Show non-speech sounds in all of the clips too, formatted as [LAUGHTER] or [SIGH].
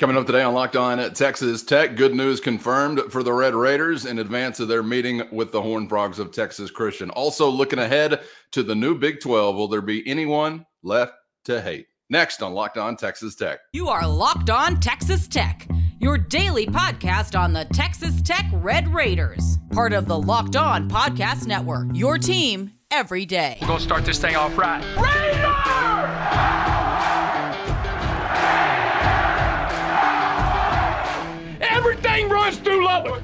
Coming up today on Locked On at Texas Tech, good news confirmed for the Red Raiders in advance of their meeting with the Horned Frogs of Texas Christian. Also, looking ahead to the new Big 12, will there be anyone left to hate? Next on Locked On Texas Tech. You are Locked On Texas Tech, your daily podcast on the Texas Tech Red Raiders, part of the Locked On Podcast Network. Your team every day. We're going to start this thing off right. Raider! Everything runs through Lubbock.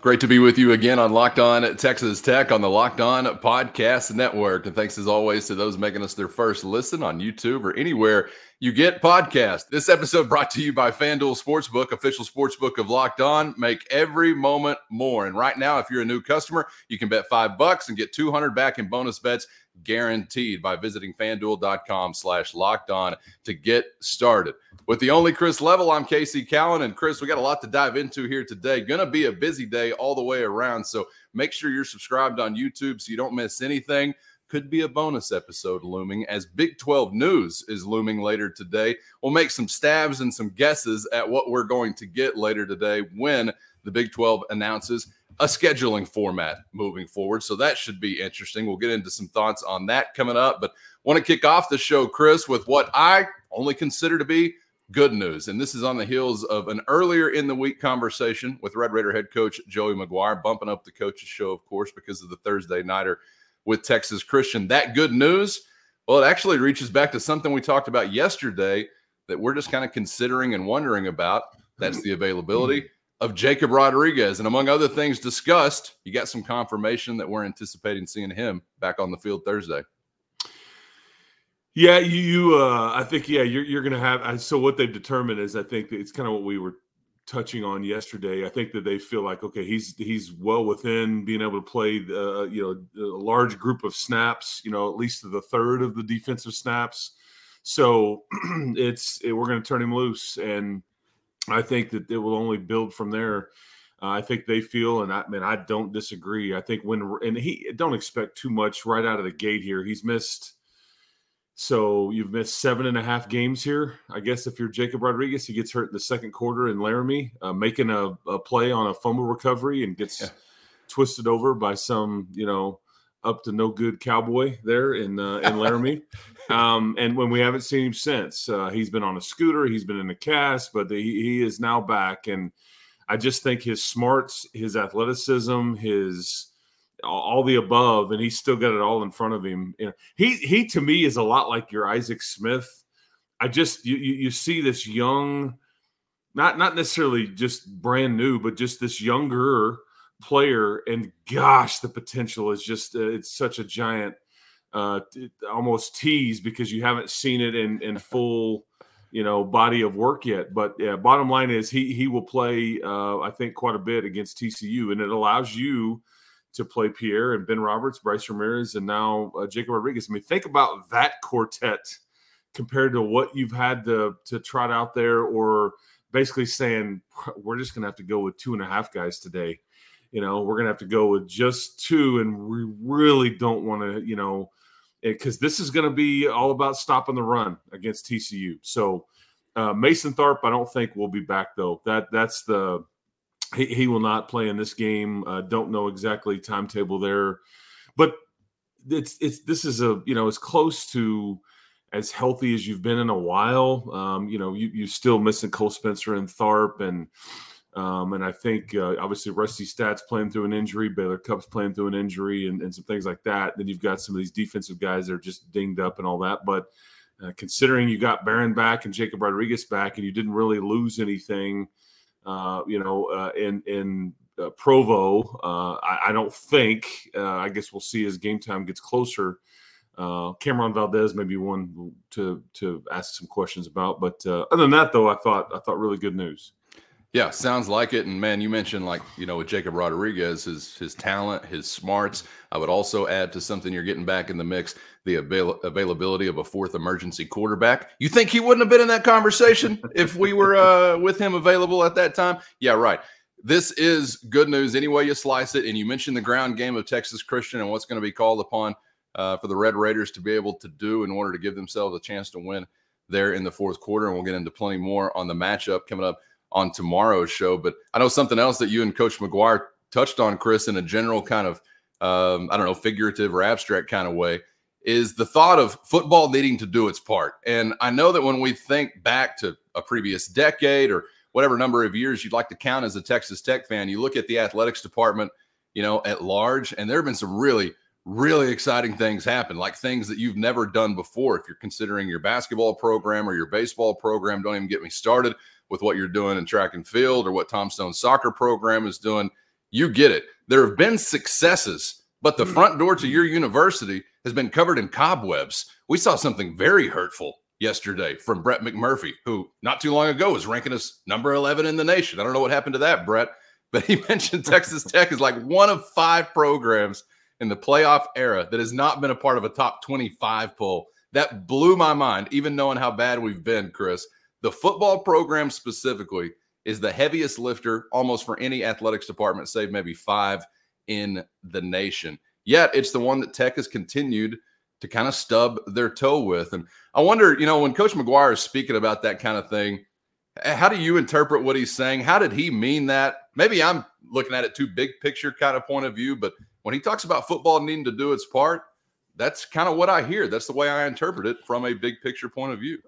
Great to be with you again on Locked On at Texas Tech on the Locked On Podcast Network. And thanks as always to those making us their first listen on YouTube or anywhere you get podcasts. This episode brought to you by FanDuel Sportsbook, official sportsbook of Locked On. Make every moment more. And right now, if you're a new customer, you can bet five bucks and get 200 back in bonus bets guaranteed by visiting fanduel.com slash locked on to get started. With the only Chris Level, I'm Casey Cowan. And Chris, we got a lot to dive into here today. Gonna be a busy day all the way around. So make sure you're subscribed on YouTube so you don't miss anything. Could be a bonus episode looming as Big 12 news is looming later today. We'll make some stabs and some guesses at what we're going to get later today when the Big 12 announces a scheduling format moving forward. So that should be interesting. We'll get into some thoughts on that coming up. But want to kick off the show, Chris, with what I only consider to be good news. And this is on the heels of an earlier in the week conversation with Red Raider head coach Joey McGuire, bumping up the coach's show, of course, because of the Thursday Nighter with Texas Christian. That good news, well, it actually reaches back to something we talked about yesterday that we're just kind of considering and wondering about. That's the availability of Jacob Rodriguez. And among other things discussed, you got some confirmation that we're anticipating seeing him back on the field Thursday. Yeah, you, you uh, I think, yeah, you're, you're going to have. So, what they've determined is, I think it's kind of what we were touching on yesterday. I think that they feel like, okay, he's he's well within being able to play, uh, you know, a large group of snaps, you know, at least the third of the defensive snaps. So, [CLEARS THROAT] it's it, we're going to turn him loose and I think that it will only build from there. Uh, I think they feel, and I mean, I don't disagree. I think when and he don't expect too much right out of the gate here. He's missed. So you've missed seven and a half games here. I guess if you're Jacob Rodriguez, he gets hurt in the second quarter in Laramie, uh, making a, a, play on a fumble recovery and gets yeah. twisted over by some, you know, up to no good cowboy there in uh, in Laramie. [LAUGHS] um, and when we haven't seen him since, uh, he's been on a scooter, he's been in a cast, but he, he is now back. And I just think his smarts, his athleticism, his all the above, and he's still got it all in front of him. You know, he he to me is a lot like your Isaac Smith. I just you you, you see this young, not not necessarily just brand new, but just this younger player and gosh the potential is just uh, it's such a giant uh almost tease because you haven't seen it in in [LAUGHS] full you know body of work yet. But yeah bottom line is he he will play uh i think quite a bit against tcu and it allows you to play pierre and ben roberts bryce ramirez and now uh, jacob rodriguez. I mean think about that quartet compared to what you've had to to trot out there or basically saying we're just gonna have to go with two and a half guys today you know, we're gonna have to go with just two, and we really don't want to, you know, because eh, this is to be all about stopping the run against TCU. So uh, Mason Tharp, I don't think will be back though. That that's the he, he will not play in this game. Uh, don't know exactly timetable there, but it's it's this is a you know as close to as healthy as you've been in a while. Um, you know, you you still missing Cole Spencer and Tharp and um, and I think uh, obviously Rusty Staats playing through an injury, Baylor Cupp's playing through an injury, and, and, some things like that. Then you've got some of these defensive guys that are just dinged up and all that. But uh, considering you got Barron back and Jacob Rodriguez back, and you didn't really lose anything, uh, you know, uh, in in uh, Provo, uh, I, I, don't think. I guess we'll see as game time gets closer. Cameron Valdez may be one to to ask some questions about, but other than that, though, I thought I thought really good news. Yeah, sounds like it. And man, you mentioned like you know with Jacob Rodriguez, his his talent, his smarts. I would also add to something you're getting back in the mix: the avail- availability of a fourth emergency quarterback. You think he wouldn't have been in that conversation [LAUGHS] if we were uh, with him available at that time? Yeah, right. This is good news any way you slice it. And you mentioned the ground game of Texas Christian and what's going to be called upon uh, for the Red Raiders to be able to do in order to give themselves a chance to win there in the fourth quarter. And we'll get into plenty more on the matchup coming up on tomorrow's show. But I know something else that you and Coach McGuire touched on, Chris, in a general kind of, um, I don't know, figurative or abstract kind of way, is the thought of football needing to do its part. And I know that when we think back to a previous decade or whatever number of years you'd like to count as a Texas Tech fan, you look at the athletics department, you know, at large, and there have been some really really exciting things happen, like things that you've never done before. If you're considering your basketball program or your baseball program, don't even get me started with what you're doing in track and field or what Tom Stone's soccer program is doing. You get it. There have been successes, but the hmm. front door to your university has been covered in cobwebs. We saw something very hurtful yesterday from Brett McMurphy, who not too long ago was ranking us number 11 in the nation. I don't know what happened to that, Brett, but he [LAUGHS] mentioned Texas [LAUGHS] Tech is like one of five programs in the playoff era that has not been a part of a top 25 poll. That blew my mind, even knowing how bad we've been, Chris. The football program specifically is the heaviest lifter almost for any athletics department, save maybe five in the nation. Yet it's the one that Tech has continued to kind of stub their toe with. And I wonder, you know, when Coach McGuire is speaking about that kind of thing, how do you interpret what he's saying? How did he mean that? Maybe I'm looking at it too big picture kind of point of view, but when he talks about football needing to do its part, that's kind of what I hear. That's the way I interpret it from a big picture point of view.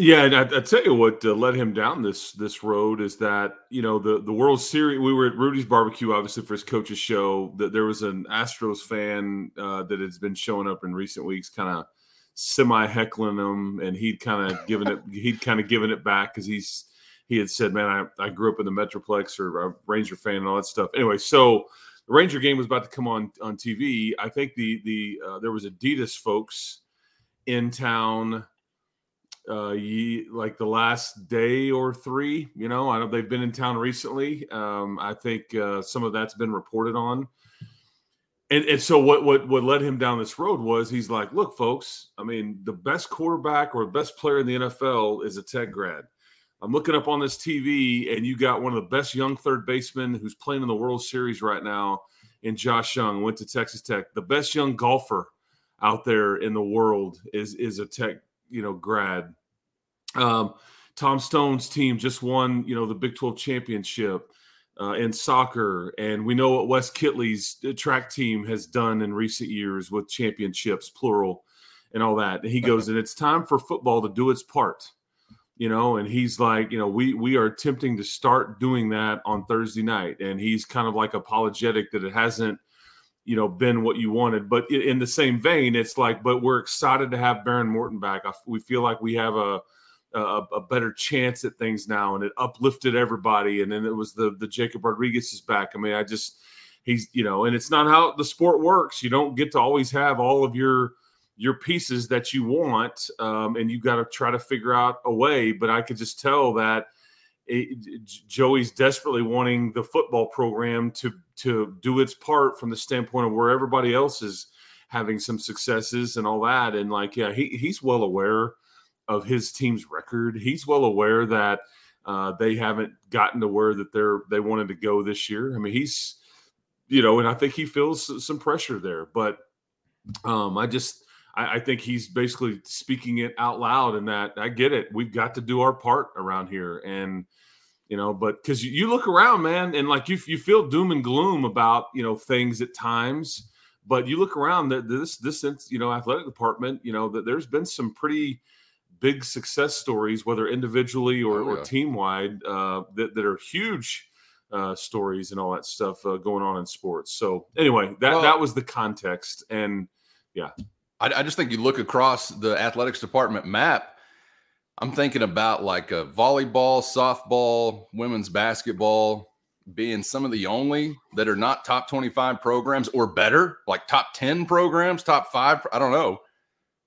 Yeah, and I, I tell you what uh, led him down this this road is that you know the the World Series. We were at Rudy's barbecue, obviously for his coach's show. That there was an Astros fan uh, that has been showing up in recent weeks, kind of semi heckling him, and he'd kind of given it he'd kind of given it back because he's he had said, "Man, I, I grew up in the Metroplex or a Ranger fan and all that stuff." Anyway, so the Ranger game was about to come on on TV. I think the the uh, there was Adidas folks in town uh ye, like the last day or three you know i know they've been in town recently. Um i think uh some of that's been reported on. And, and so what what what led him down this road was he's like look folks i mean the best quarterback or the best player in the nfl is a tech grad. I'm looking up on this TV, and you got one of the best young third basemen who's playing in the World Series right now, in Josh Jung, went to Texas Tech. The best young golfer out there in the world is is a Tech, you know, grad. Um, Tom Stone's team just won, you know, the Big 12 championship uh, in soccer, and we know what Wes Kittley's uh, track team has done in recent years with championships, plural, and all that. And he goes, and it's time for football to do its part you know and he's like you know we we are attempting to start doing that on thursday night and he's kind of like apologetic that it hasn't you know been what you wanted. But in the same vein it's like but we're excited to have Baron Morton back. We feel like we have a, a, a better chance at things now and it uplifted everybody. And then it was the the jacob rodriguez is back. I mean i just he's you know and it's not how the sport works. You don't get to always have all of your your pieces that you want, um, and you got to try to figure out a way. But I could just tell that it, Joey's desperately wanting the football program to to do its part from the standpoint of where everybody else is having some successes and all that. And like, yeah, he, he's well aware of his team's record. He's well aware that uh, they haven't gotten to where that they're they wanted to go this year. I mean, he's you know, and I think he feels some pressure there. But um, I just I, I, think he's basically speaking it out loud and that I get it. We've got to do our part around here. And, you know, but because you, look around, man, and like you, you feel doom and gloom about, you know, things at times, but you look around that this, this, you know, athletic department, you know, that there's been some pretty big success stories, whether individually or, oh, yeah. or team wide, uh, that, that are huge uh, stories and all that stuff uh, going on in sports. So anyway, that, well, that was the context. And yeah. I, I just think you look across the athletics department map. I'm thinking about like a volleyball, softball, women's basketball being some of the only that are not top 25 programs or better, like top 10 programs, top five. I don't know.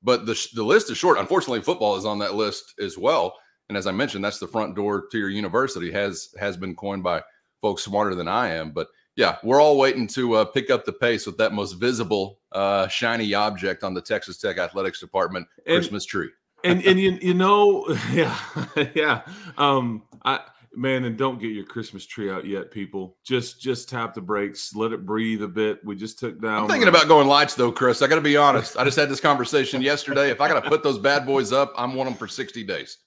But the, the list is short. Unfortunately, football is on that list as well. And as I mentioned, that's the front door to your university has has been coined by folks smarter than I am. But yeah, we're all waiting to uh, pick up the pace with that most visible, uh, shiny object on the Texas Tech athletics department and, Christmas tree. and and you you know, [LAUGHS] yeah, [LAUGHS] yeah. Um, I Man, and don't get your Christmas tree out yet, people. Just just tap the brakes, let it breathe a bit. We just took down. I'm thinking about going lights though, Chris. I got to be honest. I just had this conversation [LAUGHS] yesterday. If I got to put those bad boys up, I'm want them for 60 days.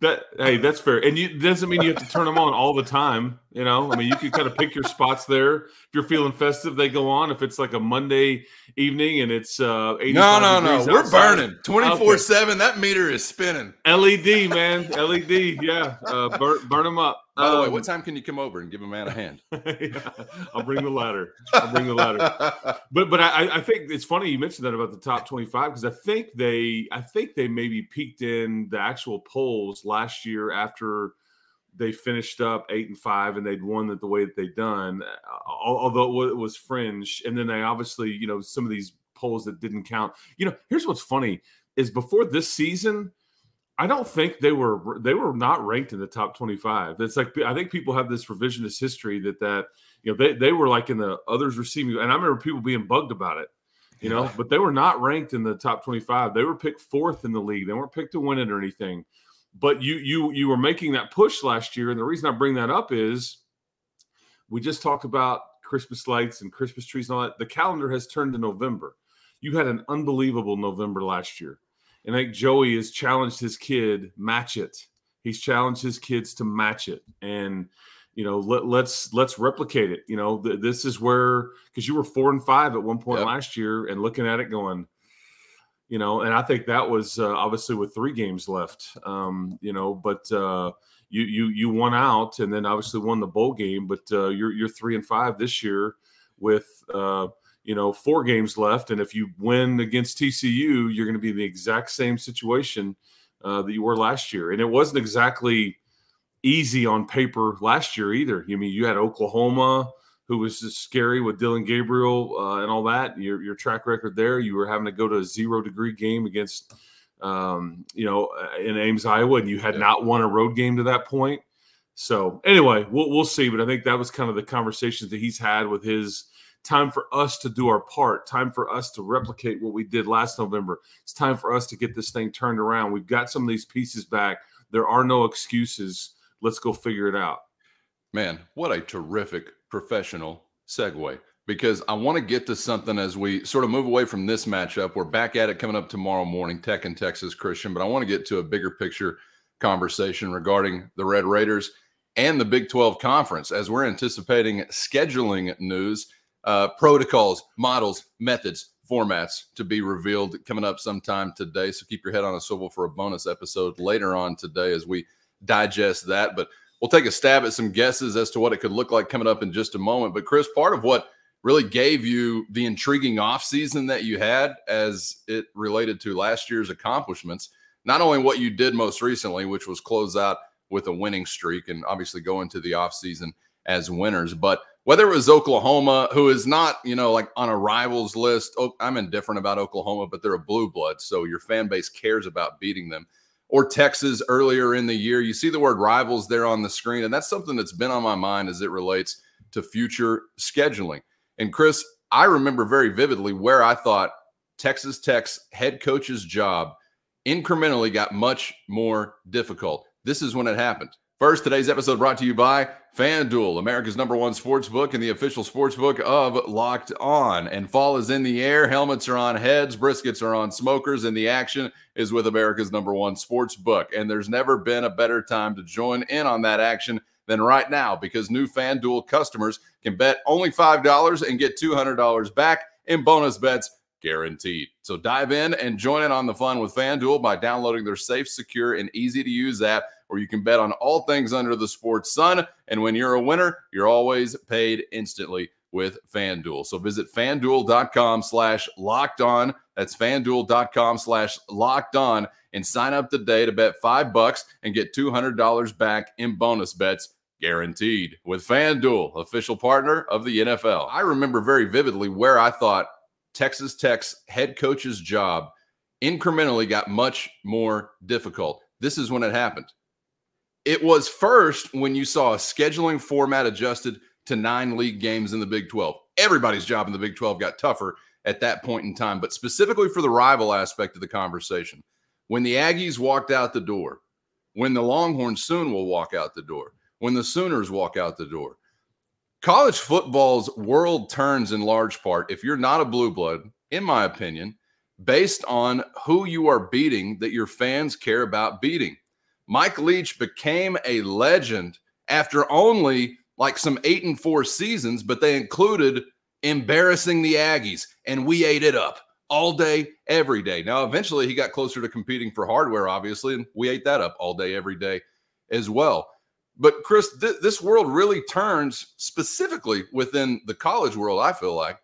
That hey, that's fair, and you doesn't mean you have to turn them on all the time. You know, I mean, you can kind of pick your spots there. If you're feeling festive, they go on. If it's like a Monday evening and it's uh, no, no, no, we're outside, burning 24 seven. That meter is spinning. LED, man, LED, yeah, uh, burn, burn them up. By the way, what um, time can you come over and give a man a hand? [LAUGHS] yeah, I'll bring the ladder. I'll bring the ladder. [LAUGHS] but but I, I think it's funny you mentioned that about the top twenty five because I think they I think they maybe peaked in the actual polls last year after they finished up eight and five and they'd won it the way that they'd done, uh, although it was fringe. And then they obviously you know some of these polls that didn't count. You know, here's what's funny is before this season I don't think they were they were not ranked in the top 25. It's like I think people have this revisionist history that that you know they they were like in the others receiving and I remember people being bugged about it. You know, but they were not ranked in the top 25. They were picked fourth in the league. They weren't picked to win it or anything. But you you you were making that push last year and the reason I bring that up is we just talked about Christmas lights and Christmas trees and all that. The calendar has turned to November. You had an unbelievable November last year and I think Joey has challenged his kid match it. He's challenged his kids to match it, and you know let, let's, let's replicate it. You know th- this is where because you were four and five at one point yep. last year, and looking at it going, you know, and I think that was uh, obviously with three games left. Um, you know, but uh, you you you won out, and then obviously won the bowl game. But uh, you're you're three and five this year with uh, you know, four games left. And if you win against TCU, you're going to be in the exact same situation uh, that you were last year. And it wasn't exactly easy on paper last year either. I mean, you had Oklahoma, who was just scary with Dillon Gabriel uh, and all that. Your, your track record there, you were having to go to a zero degree game against, um, you know, uh, in Ames, Iowa, and you had yeah. not won a road game to that point. So anyway, we'll we'll see. But I think that was kind of the conversations that he's had with his time for us to do our part, time for us to replicate what we did last November. It's time for us to get this thing turned around. We've got some of these pieces back. There are no excuses. Let's go figure it out. Man, what a terrific professional segue because I want to get to something as we sort of move away from this matchup. We're back at it coming up tomorrow morning, Tech and Texas Christian, but I want to get to a bigger picture conversation regarding the Red Raiders and the Big 12 Conference as we're anticipating scheduling news uh, protocols, models, methods, formats to be revealed coming up sometime today. So keep your head on a swivel for a bonus episode later on today as we digest that. But we'll take a stab at some guesses as to what it could look like coming up in just a moment. But Chris, part of what really gave you the intriguing offseason that you had as it related to last year's accomplishments, not only what you did most recently, which was close out with a winning streak and obviously go into the offseason as winners, but whether it was Oklahoma, who is not, you know, like on a rivals list. Oh, I'm indifferent about Oklahoma, but they're a blue blood. So your fan base cares about beating them. Or Texas earlier in the year. You see the word rivals there on the screen. And that's something that's been on my mind as it relates to future scheduling. And Chris, I remember very vividly where I thought Texas Tech's head coach's job incrementally got much more difficult. This is when it happened. First, today's episode brought to you by FanDuel, America's number one sports book and the official sports book of Locked On. And fall is in the air. Helmets are on heads, briskets are on smokers, and the action is with America's number one sports book. And there's never been a better time to join in on that action than right now because new FanDuel customers can bet only $5 and get $200 back in bonus bets guaranteed. So dive in and join in on the fun with FanDuel by downloading their safe, secure, and easy to use app where you can bet on all things under the sports sun. And when you're a winner, you're always paid instantly with FanDuel. So visit fanduel.com slash locked on. That's fanduel.com slash locked on and sign up today to bet five bucks and get $200 back in bonus bets guaranteed with FanDuel, official partner of the NFL. I remember very vividly where I thought Texas Tech's head coach's job incrementally got much more difficult. This is when it happened. It was first when you saw a scheduling format adjusted to nine league games in the Big 12. Everybody's job in the Big 12 got tougher at that point in time, but specifically for the rival aspect of the conversation. When the Aggies walked out the door, when the Longhorns soon will walk out the door, when the Sooners walk out the door. College football's world turns in large part, if you're not a blue blood, in my opinion, based on who you are beating that your fans care about beating. Mike Leach became a legend after only like some eight and four seasons, but they included embarrassing the Aggies, and we ate it up all day, every day. Now, eventually, he got closer to competing for hardware, obviously, and we ate that up all day, every day as well. But, Chris, th- this world really turns specifically within the college world, I feel like,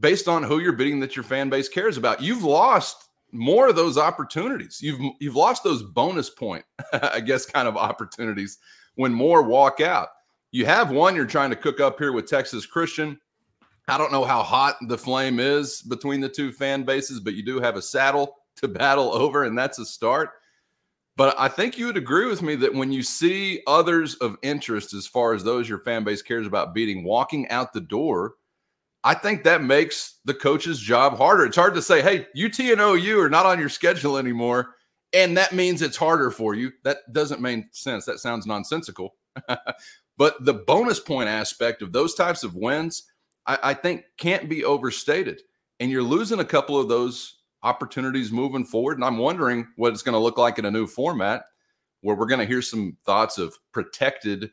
based on who you're bidding that your fan base cares about. You've lost more of those opportunities. You've you've lost those bonus point, [LAUGHS] I guess, kind of opportunities when more walk out. You have one you're trying to cook up here with Texas Christian. I don't know how hot the flame is between the two fan bases, but you do have a saddle to battle over, and that's a start. But I think you would agree with me that when you see others of interest, as far as those your fan base cares about beating, walking out the door, I think that makes the coach's job harder. It's hard to say, hey, UT and OU are not on your schedule anymore. And that means it's harder for you. That doesn't make sense. That sounds nonsensical. [LAUGHS] but the bonus point aspect of those types of wins, I, I think can't be overstated. And you're losing a couple of those opportunities moving forward. And I'm wondering what it's going to look like in a new format where we're going to hear some thoughts of protected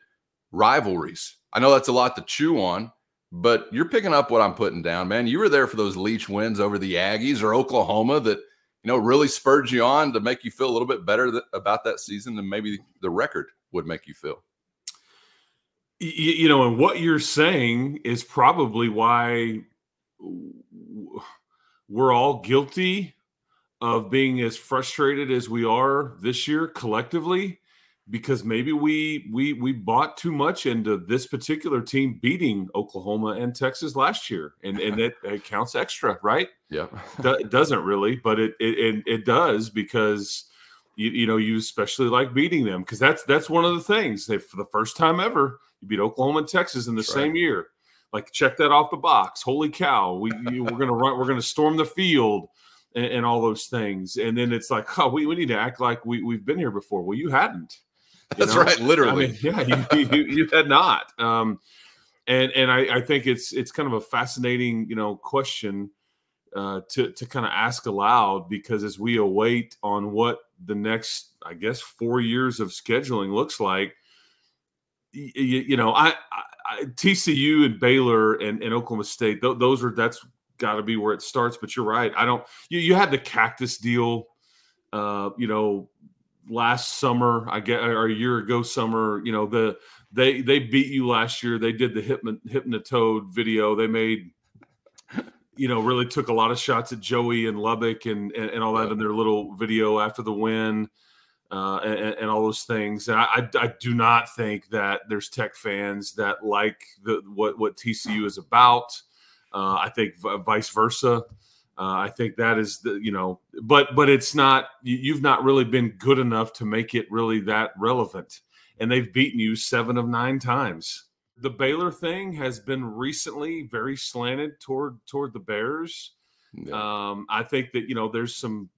rivalries. I know that's a lot to chew on, but you're picking up what I'm putting down, man. You were there for those Leach wins over the Aggies or Oklahoma that, you know, really spurred you on to make you feel a little bit better th- about that season than maybe the record would make you feel you know, and what you're saying is probably why we're all guilty of being as frustrated as we are this year collectively because maybe we we we bought too much into this particular team beating Oklahoma and Texas last year, and and it, it counts extra, right? Yeah, it doesn't really, but it it it, it does because you you know you especially like beating them because that's that's one of the things they for the first time ever you beat Oklahoma and Texas in the That's same right. year. Like check that off the box. Holy cow, we we're gonna run, we're gonna storm the field. And, and, all those things. And then it's like, oh, we, we need to act like we, we've been here before. Well, you hadn't. [LAUGHS] That's know? right, literally. I mean, yeah, [LAUGHS] you, you, you, had not. Um, and and I, I, think it's it's kind of a fascinating, you know, question uh, to to kind of ask aloud because as we await on what the next, I guess, four years of scheduling looks like, you, you know, I, I, TCU and Baylor and, and Oklahoma State, th- those are that's got to be where it starts. But you're right. I don't. You, you had the cactus deal, uh, you know, last summer. I get or a year ago summer. You know, the they they beat you last year. They did the hypno, hypnotoad video. They made. You know, really took a lot of shots at Joey and Lubbock and, and, and all that in their little video after the win uh, and, and, all those things. And I, I, I, do not think that there's Tech fans that like the what what TCU is about. Uh, I think vice versa. Uh, I think that is the you know, but but it's not. You've not really been good enough to make it really that relevant. And they've beaten you seven of nine times. The Baylor thing has been recently very slanted toward toward the Bears. Yeah. Um, I think that you know there's some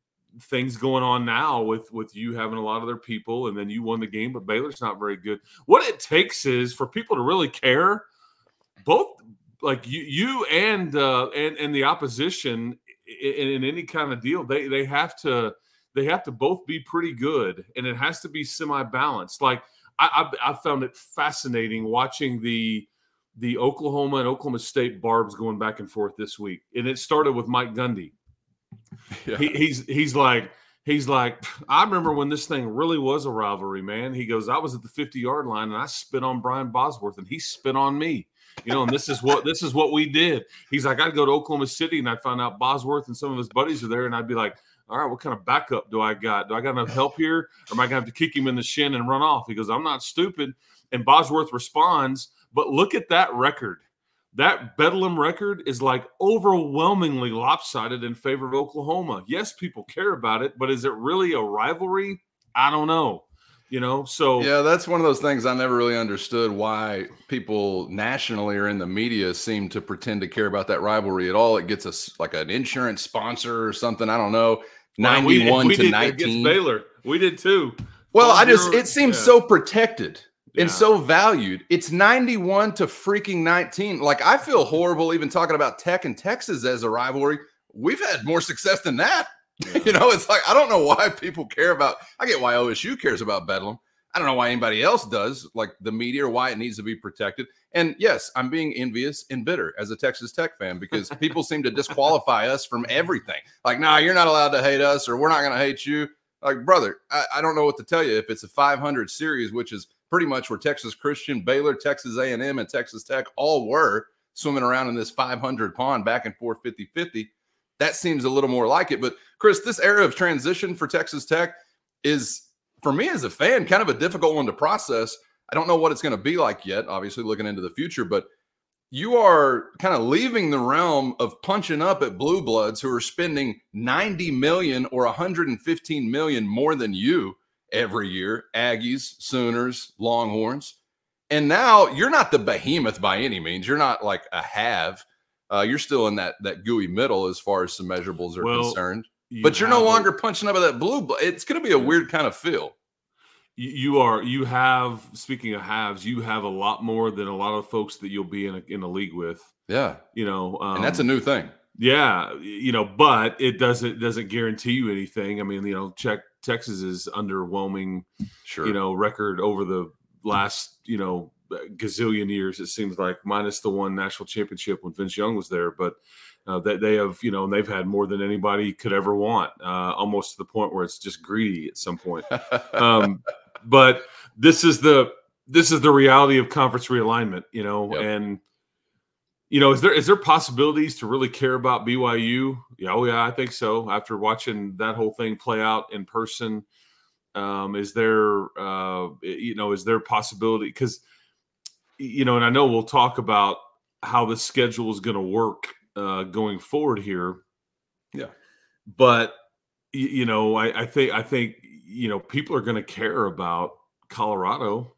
things going on now with with you having a lot of their people and then you won the game but baylor's not very good what it takes is for people to really care both like you you and uh and and the opposition in, in any kind of deal they they have to they have to both be pretty good and it has to be semi-balanced like i i, I found it fascinating watching the the oklahoma and oklahoma state barbs going back and forth this week and it started with mike gundy [LAUGHS] yeah. he, he's he's like he's like I remember when this thing really was a rivalry, man. He goes, I was at the 50 yard line and I spit on Brian Bosworth and he spit on me. You know, and this is what this is what we did. He's like, I'd go to Oklahoma City and I'd find out Bosworth and some of his buddies are there, and I'd be like, all right, what kind of backup do I got? Do I got enough help here? Or am I gonna have to kick him in the shin and run off? He goes, I'm not stupid. And Bosworth responds, but look at that record that Bedlam record is like overwhelmingly lopsided in favor of Oklahoma. Yes, people care about it, but is it really a rivalry? I don't know. You know, so yeah, that's one of those things I never really understood why people nationally or in the media seem to pretend to care about that rivalry at all. It gets us like an insurance sponsor or something. I don't know. Ninety-one well, we, we to nineteen. Baylor, we did too. Well, I just it seems yeah. so protected and so valued. It's 91 to freaking 19. Like I feel horrible even talking about Tech and Texas as a rivalry. We've had more success than that. [LAUGHS] Yeah. you know, it's like I don't know why people care about. I get why OSU cares about Bedlam. I don't know why anybody else does, like the media, or why it needs to be protected. And yes, I'm being envious and bitter as a Texas Tech fan because [LAUGHS] people seem to disqualify us from everything. Like, nah, you're not allowed to hate us, or we're not going to hate you. Like, brother, I, I, don't know what to tell you. If it's a 500 series, which is pretty much where Texas Christian, Baylor, Texas A&M, and Texas Tech all were swimming around in this 500 pond back and forth 50-50, that seems a little more like it. But Chris, this era of transition for Texas Tech is for me as a fan, kind of a difficult one to process. I don't know what it's going to be like yet, obviously, looking into the future, but you are kind of leaving the realm of punching up at blue bloods who are spending 90 million or 115 million more than you every year aggies sooners longhorns and now you're not the behemoth by any means you're not like a have uh, you're still in that that gooey middle as far as some measurables are well, concerned you but you're no longer punching up at that blue. It's going to be a weird kind of feel. You are. You have. Speaking of halves, you have a lot more than a lot of folks that you'll be in a, in a league with. Yeah. You know, um, and that's a new thing. Yeah, you know, but it doesn't doesn't guarantee you anything. I mean, you know, check Texas is underwhelming, sure. you know, record over the last you know gazillion years. It seems like minus the one national championship when Vince Young was there, but uh, that they have, you know, and they've had more than anybody could ever want, uh, almost to the point where it's just greedy at some point. um, [LAUGHS] but this is the this is the reality of conference realignment, you know, yep. and you know, is there is there possibilities to really care about BYU? Yeah, oh yeah, I think so. After watching that whole thing play out in person, um, is there uh, you know is there possibility because you know, and I know we'll talk about how the schedule is going to work uh, going forward here. Yeah, but you, you know, I, I think I think you know people are going to care about Colorado.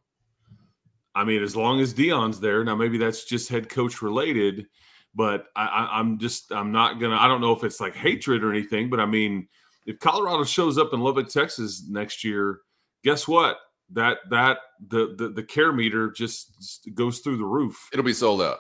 I mean, as long as Deion's there, now maybe that's just head coach related, but I, I'm just I'm not gonna. I don't know if it's like hatred or anything, but I mean, if Colorado shows up in Lubbock, Texas next year, guess what? That that the the, the care meter just goes through the roof. It'll be sold out.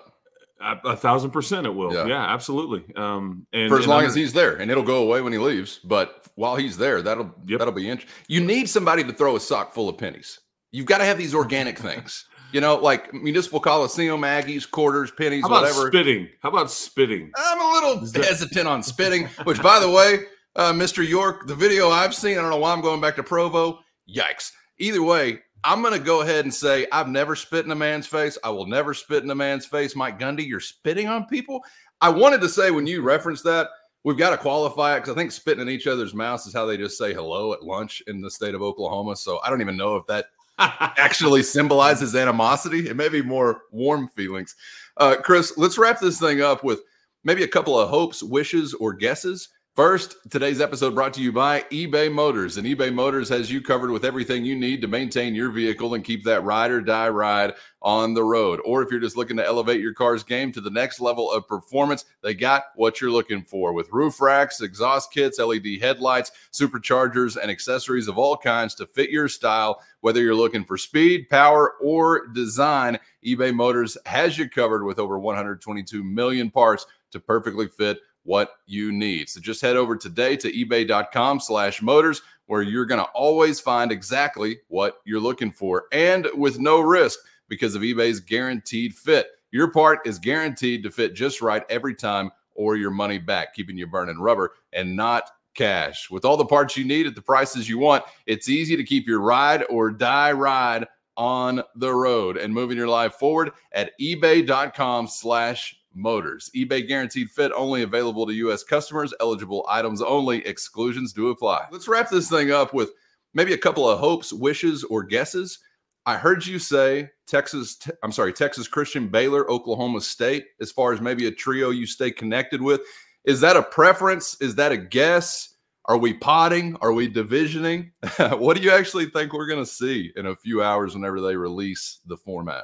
A, a, thousand percent, it will. Yeah, yeah absolutely. Um, and for as and long as he's there, and it'll go away when he leaves. But while he's there, that'll yep. that'll be interesting. You need somebody to throw a sock full of pennies. You've got to have these organic things. You know, like municipal coliseum, Aggies, quarters, pennies, How about whatever. Spitting. How about spitting? I'm a little that- hesitant on spitting. Which, by the way, uh, Mr. York, the video I've seen, I don't know why I'm going back to Provo. Yikes! Either way, I'm going to go ahead and say I've never spit in a man's face. I will never spit in a man's face. Mike Gundy, you're spitting on people. I wanted to say when you referenced that, we've got to qualify it because I think spitting in each other's mouths is how they just say hello at lunch in the state of Oklahoma. So I don't even know if that [LAUGHS] actually symbolizes animosity. It may be more warm feelings. Uh, Chris, let's wrap this thing up with maybe a couple of hopes, wishes, or guesses First, today's episode brought to you by eBay Motors. And eBay Motors has you covered with everything you need to maintain your vehicle and keep that ride or die ride on the road. Or if you're just looking to elevate your car's game to the next level of performance, they got what you're looking for with roof racks, exhaust kits, LED headlights, superchargers, and accessories of all kinds to fit your style. Whether you're looking for speed, power, or design, eBay Motors has you covered with over 122 million parts to perfectly fit what you need. So just head over today to ebay.com slash motors where you're going to always find exactly what you're looking for and with no risk because of eBay's guaranteed fit. Your part is guaranteed to fit just right every time or your money back, keeping you burning rubber and not cash. With all the parts you need at the prices you want, it's easy to keep your ride or die ride on the road and moving your life forward at ebay.com slash Motors. eBay guaranteed fit only available to U.S. customers. Eligible items only. Exclusions do apply. Let's wrap this thing up with maybe a couple of hopes, wishes, or guesses. I heard you say Texas, I'm sorry, Texas Christian, Baylor, Oklahoma State, as far as maybe a trio you stay connected with. Is that a preference? Is that a guess? Are we potting? Are we divisioning? [LAUGHS] what do you actually think we're going to see in a few hours whenever they release the format?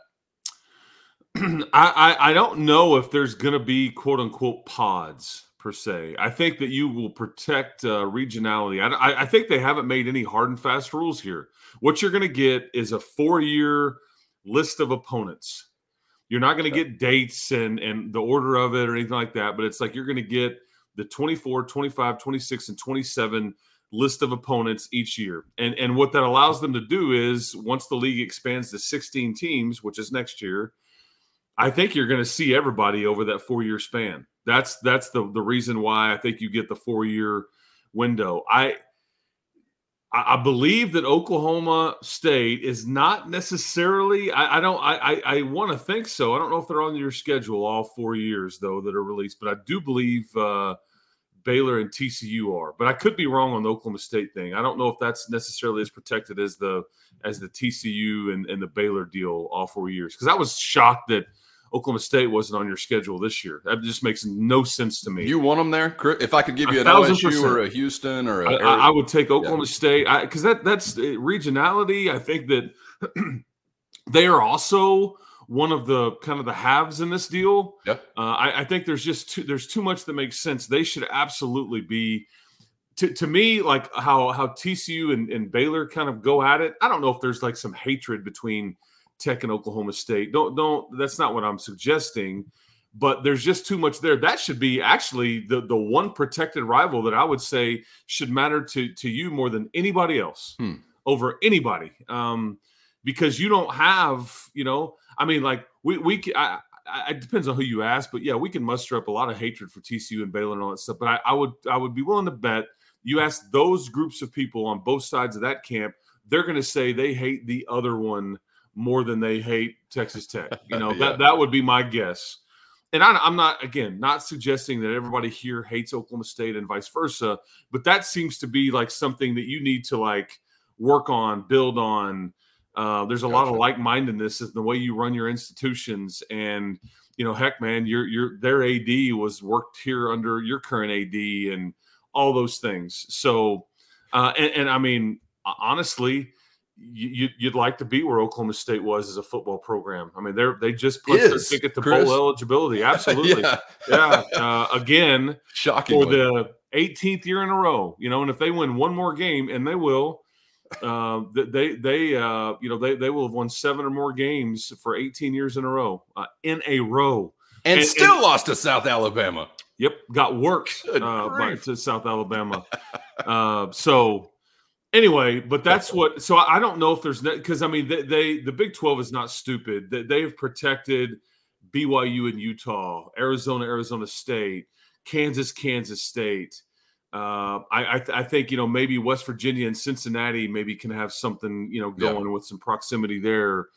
[CLEARS THROAT] I, I, I don't know if there's going to be quote unquote pods per se. I think that you will protect uh, regionality. I, I think they haven't made any hard and fast rules here. What you're going to get is a four year list of opponents. You're not going to get dates and and the order of it or anything like that, but it's like you're going to get the 24, 25, 26 and 27 list of opponents each year. And and what that allows them to do is once the league expands to 16 teams, which is next year, I think you're going to see everybody over that 4-year span. That's that's the the reason why I think you get the 4-year window. I I, believe that Oklahoma State is not necessarily. I, I don't. I I, I want to think so. I don't know if they're on your schedule all four years though that are released, but I do believe uh, Baylor and TCU are. But I could be wrong on the Oklahoma State thing. I don't know if that's necessarily as protected as the as the TCU and, and the Baylor deal all four years. Because I was shocked that Oklahoma State wasn't on your schedule this year. That just makes no sense to me. You want them there? If I could give you an OSU percent. or a Houston or a, I, I would take Oklahoma yeah. State because that that's uh, regionality. I think that [CLEARS THROAT] they are also one of the kind of the halves in this deal. Yeah. Uh, I, I, think there's just too, there's too much that makes sense. They should absolutely be. To, to me, like how how TCU and, and Baylor kind of go at it. I don't know if there's like some hatred between Tech and Oklahoma State. Don't don't that's not what I'm suggesting, but there's just too much there. That should be actually the the one protected rival that I would say should matter to to you more than anybody else hmm. over anybody. Um, because you don't have, you know, I mean, like we we I, I, it depends on who you ask, but yeah, we can muster up a lot of hatred for TCU and Baylor and all that stuff. But I, I would I would be willing to bet you ask those groups of people on both sides of that camp, they're going to say they hate the other one more than they hate Texas Tech. You know, [LAUGHS] yeah. that that would be my guess. And I, I'm not again not suggesting that everybody here hates Oklahoma State and vice versa, but that seems to be like something that you need to like work on, build on. Uh, there's a gotcha. lot of like-mindedness in the way you run your institutions, and you know, heck, man, your your their AD was worked here under your current AD, and all those things. So, uh, and, and I mean, honestly, you, would like to be where Oklahoma State was as a football program. I mean, they're they just put their ticket to Chris. bowl eligibility. [LAUGHS] Absolutely, yeah. yeah. Uh, again, shocking for the 18th year in a row. You know, and if they win one more game, and they will, uh, [LAUGHS] they they uh, you know they they will have won seven or more games for 18 years in a row uh, in a row, and, and still and, lost to South Alabama. Yep, got worked uh, by, to South Alabama. [LAUGHS] Uh, so anyway but that's what so i don't know if there's because i mean they, they, the big 12 is not stupid they, they have protected byu and utah arizona arizona state kansas kansas state uh, I, I, th- I, think you know maybe West Virginia and Cincinnati maybe can have something you know going yeah. with some proximity there.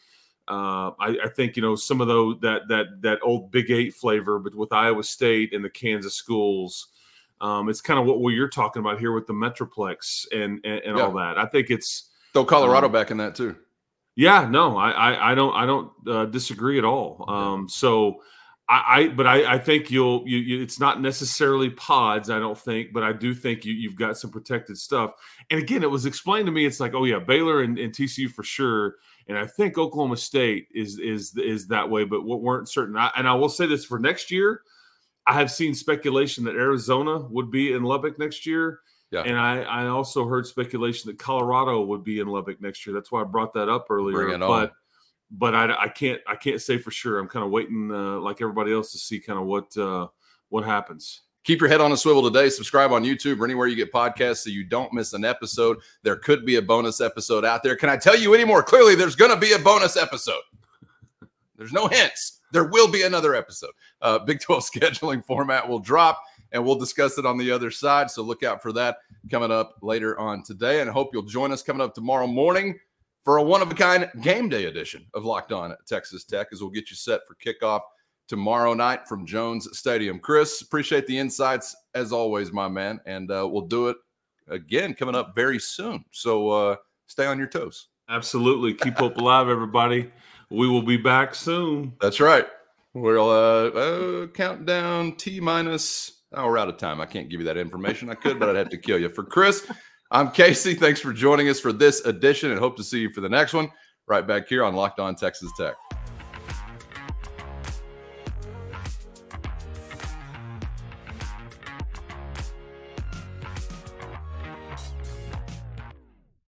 Uh, I, I, think you know some of those that that that old Big Eight flavor, but with Iowa State and the Kansas schools, um, it's kind of what you're talking about here with the Metroplex and and, and yeah. all that. I think it's throw Colorado um, back in that too. Yeah, no, I I, I don't I don't uh, disagree at all. Um, so I, I but I, I think you'll you, you, it's not necessarily pods. I don't think, but I do think you you've got some protected stuff. And again, it was explained to me. It's like, oh yeah, Baylor and, and TCU for sure. And I think Oklahoma State is is is that way, but what weren't certain. I, and I will say this for next year. I have seen speculation that Arizona would be in Lubbock next year. Yeah. And I, I also heard speculation that Colorado would be in Lubbock next year. That's why I brought that up earlier. but but I, I can't I can't say for sure. I'm kind of waiting uh, like everybody else to see kind of what uh, what happens. Keep your head on a swivel today. Subscribe on YouTube or anywhere you get podcasts so you don't miss an episode. There could be a bonus episode out there. Can I tell you any more clearly? There's going to be a bonus episode. There's no hints there will be another episode. Uh, Big 12 [LAUGHS] scheduling format will drop and we'll discuss it on the other side. So look out for that coming up later on today. And I hope you'll join us coming up tomorrow morning for a one of a kind game day edition of Locked On Texas Tech as we'll get you set for kickoff tomorrow night from Jones Stadium. Chris, appreciate the insights as always, my man. And uh, we'll do it again coming up very soon. So uh, stay on your toes. Absolutely. Keep hope alive, everybody. We will be back soon. That's right. We'll uh, uh count down T minus. Oh, we're out of time. I can't give you that information. I could, but I'd have to kill you. For Chris, I'm Casey. Thanks for joining us for this edition and hope to see you for the next one right back here on Locked On Texas Tech.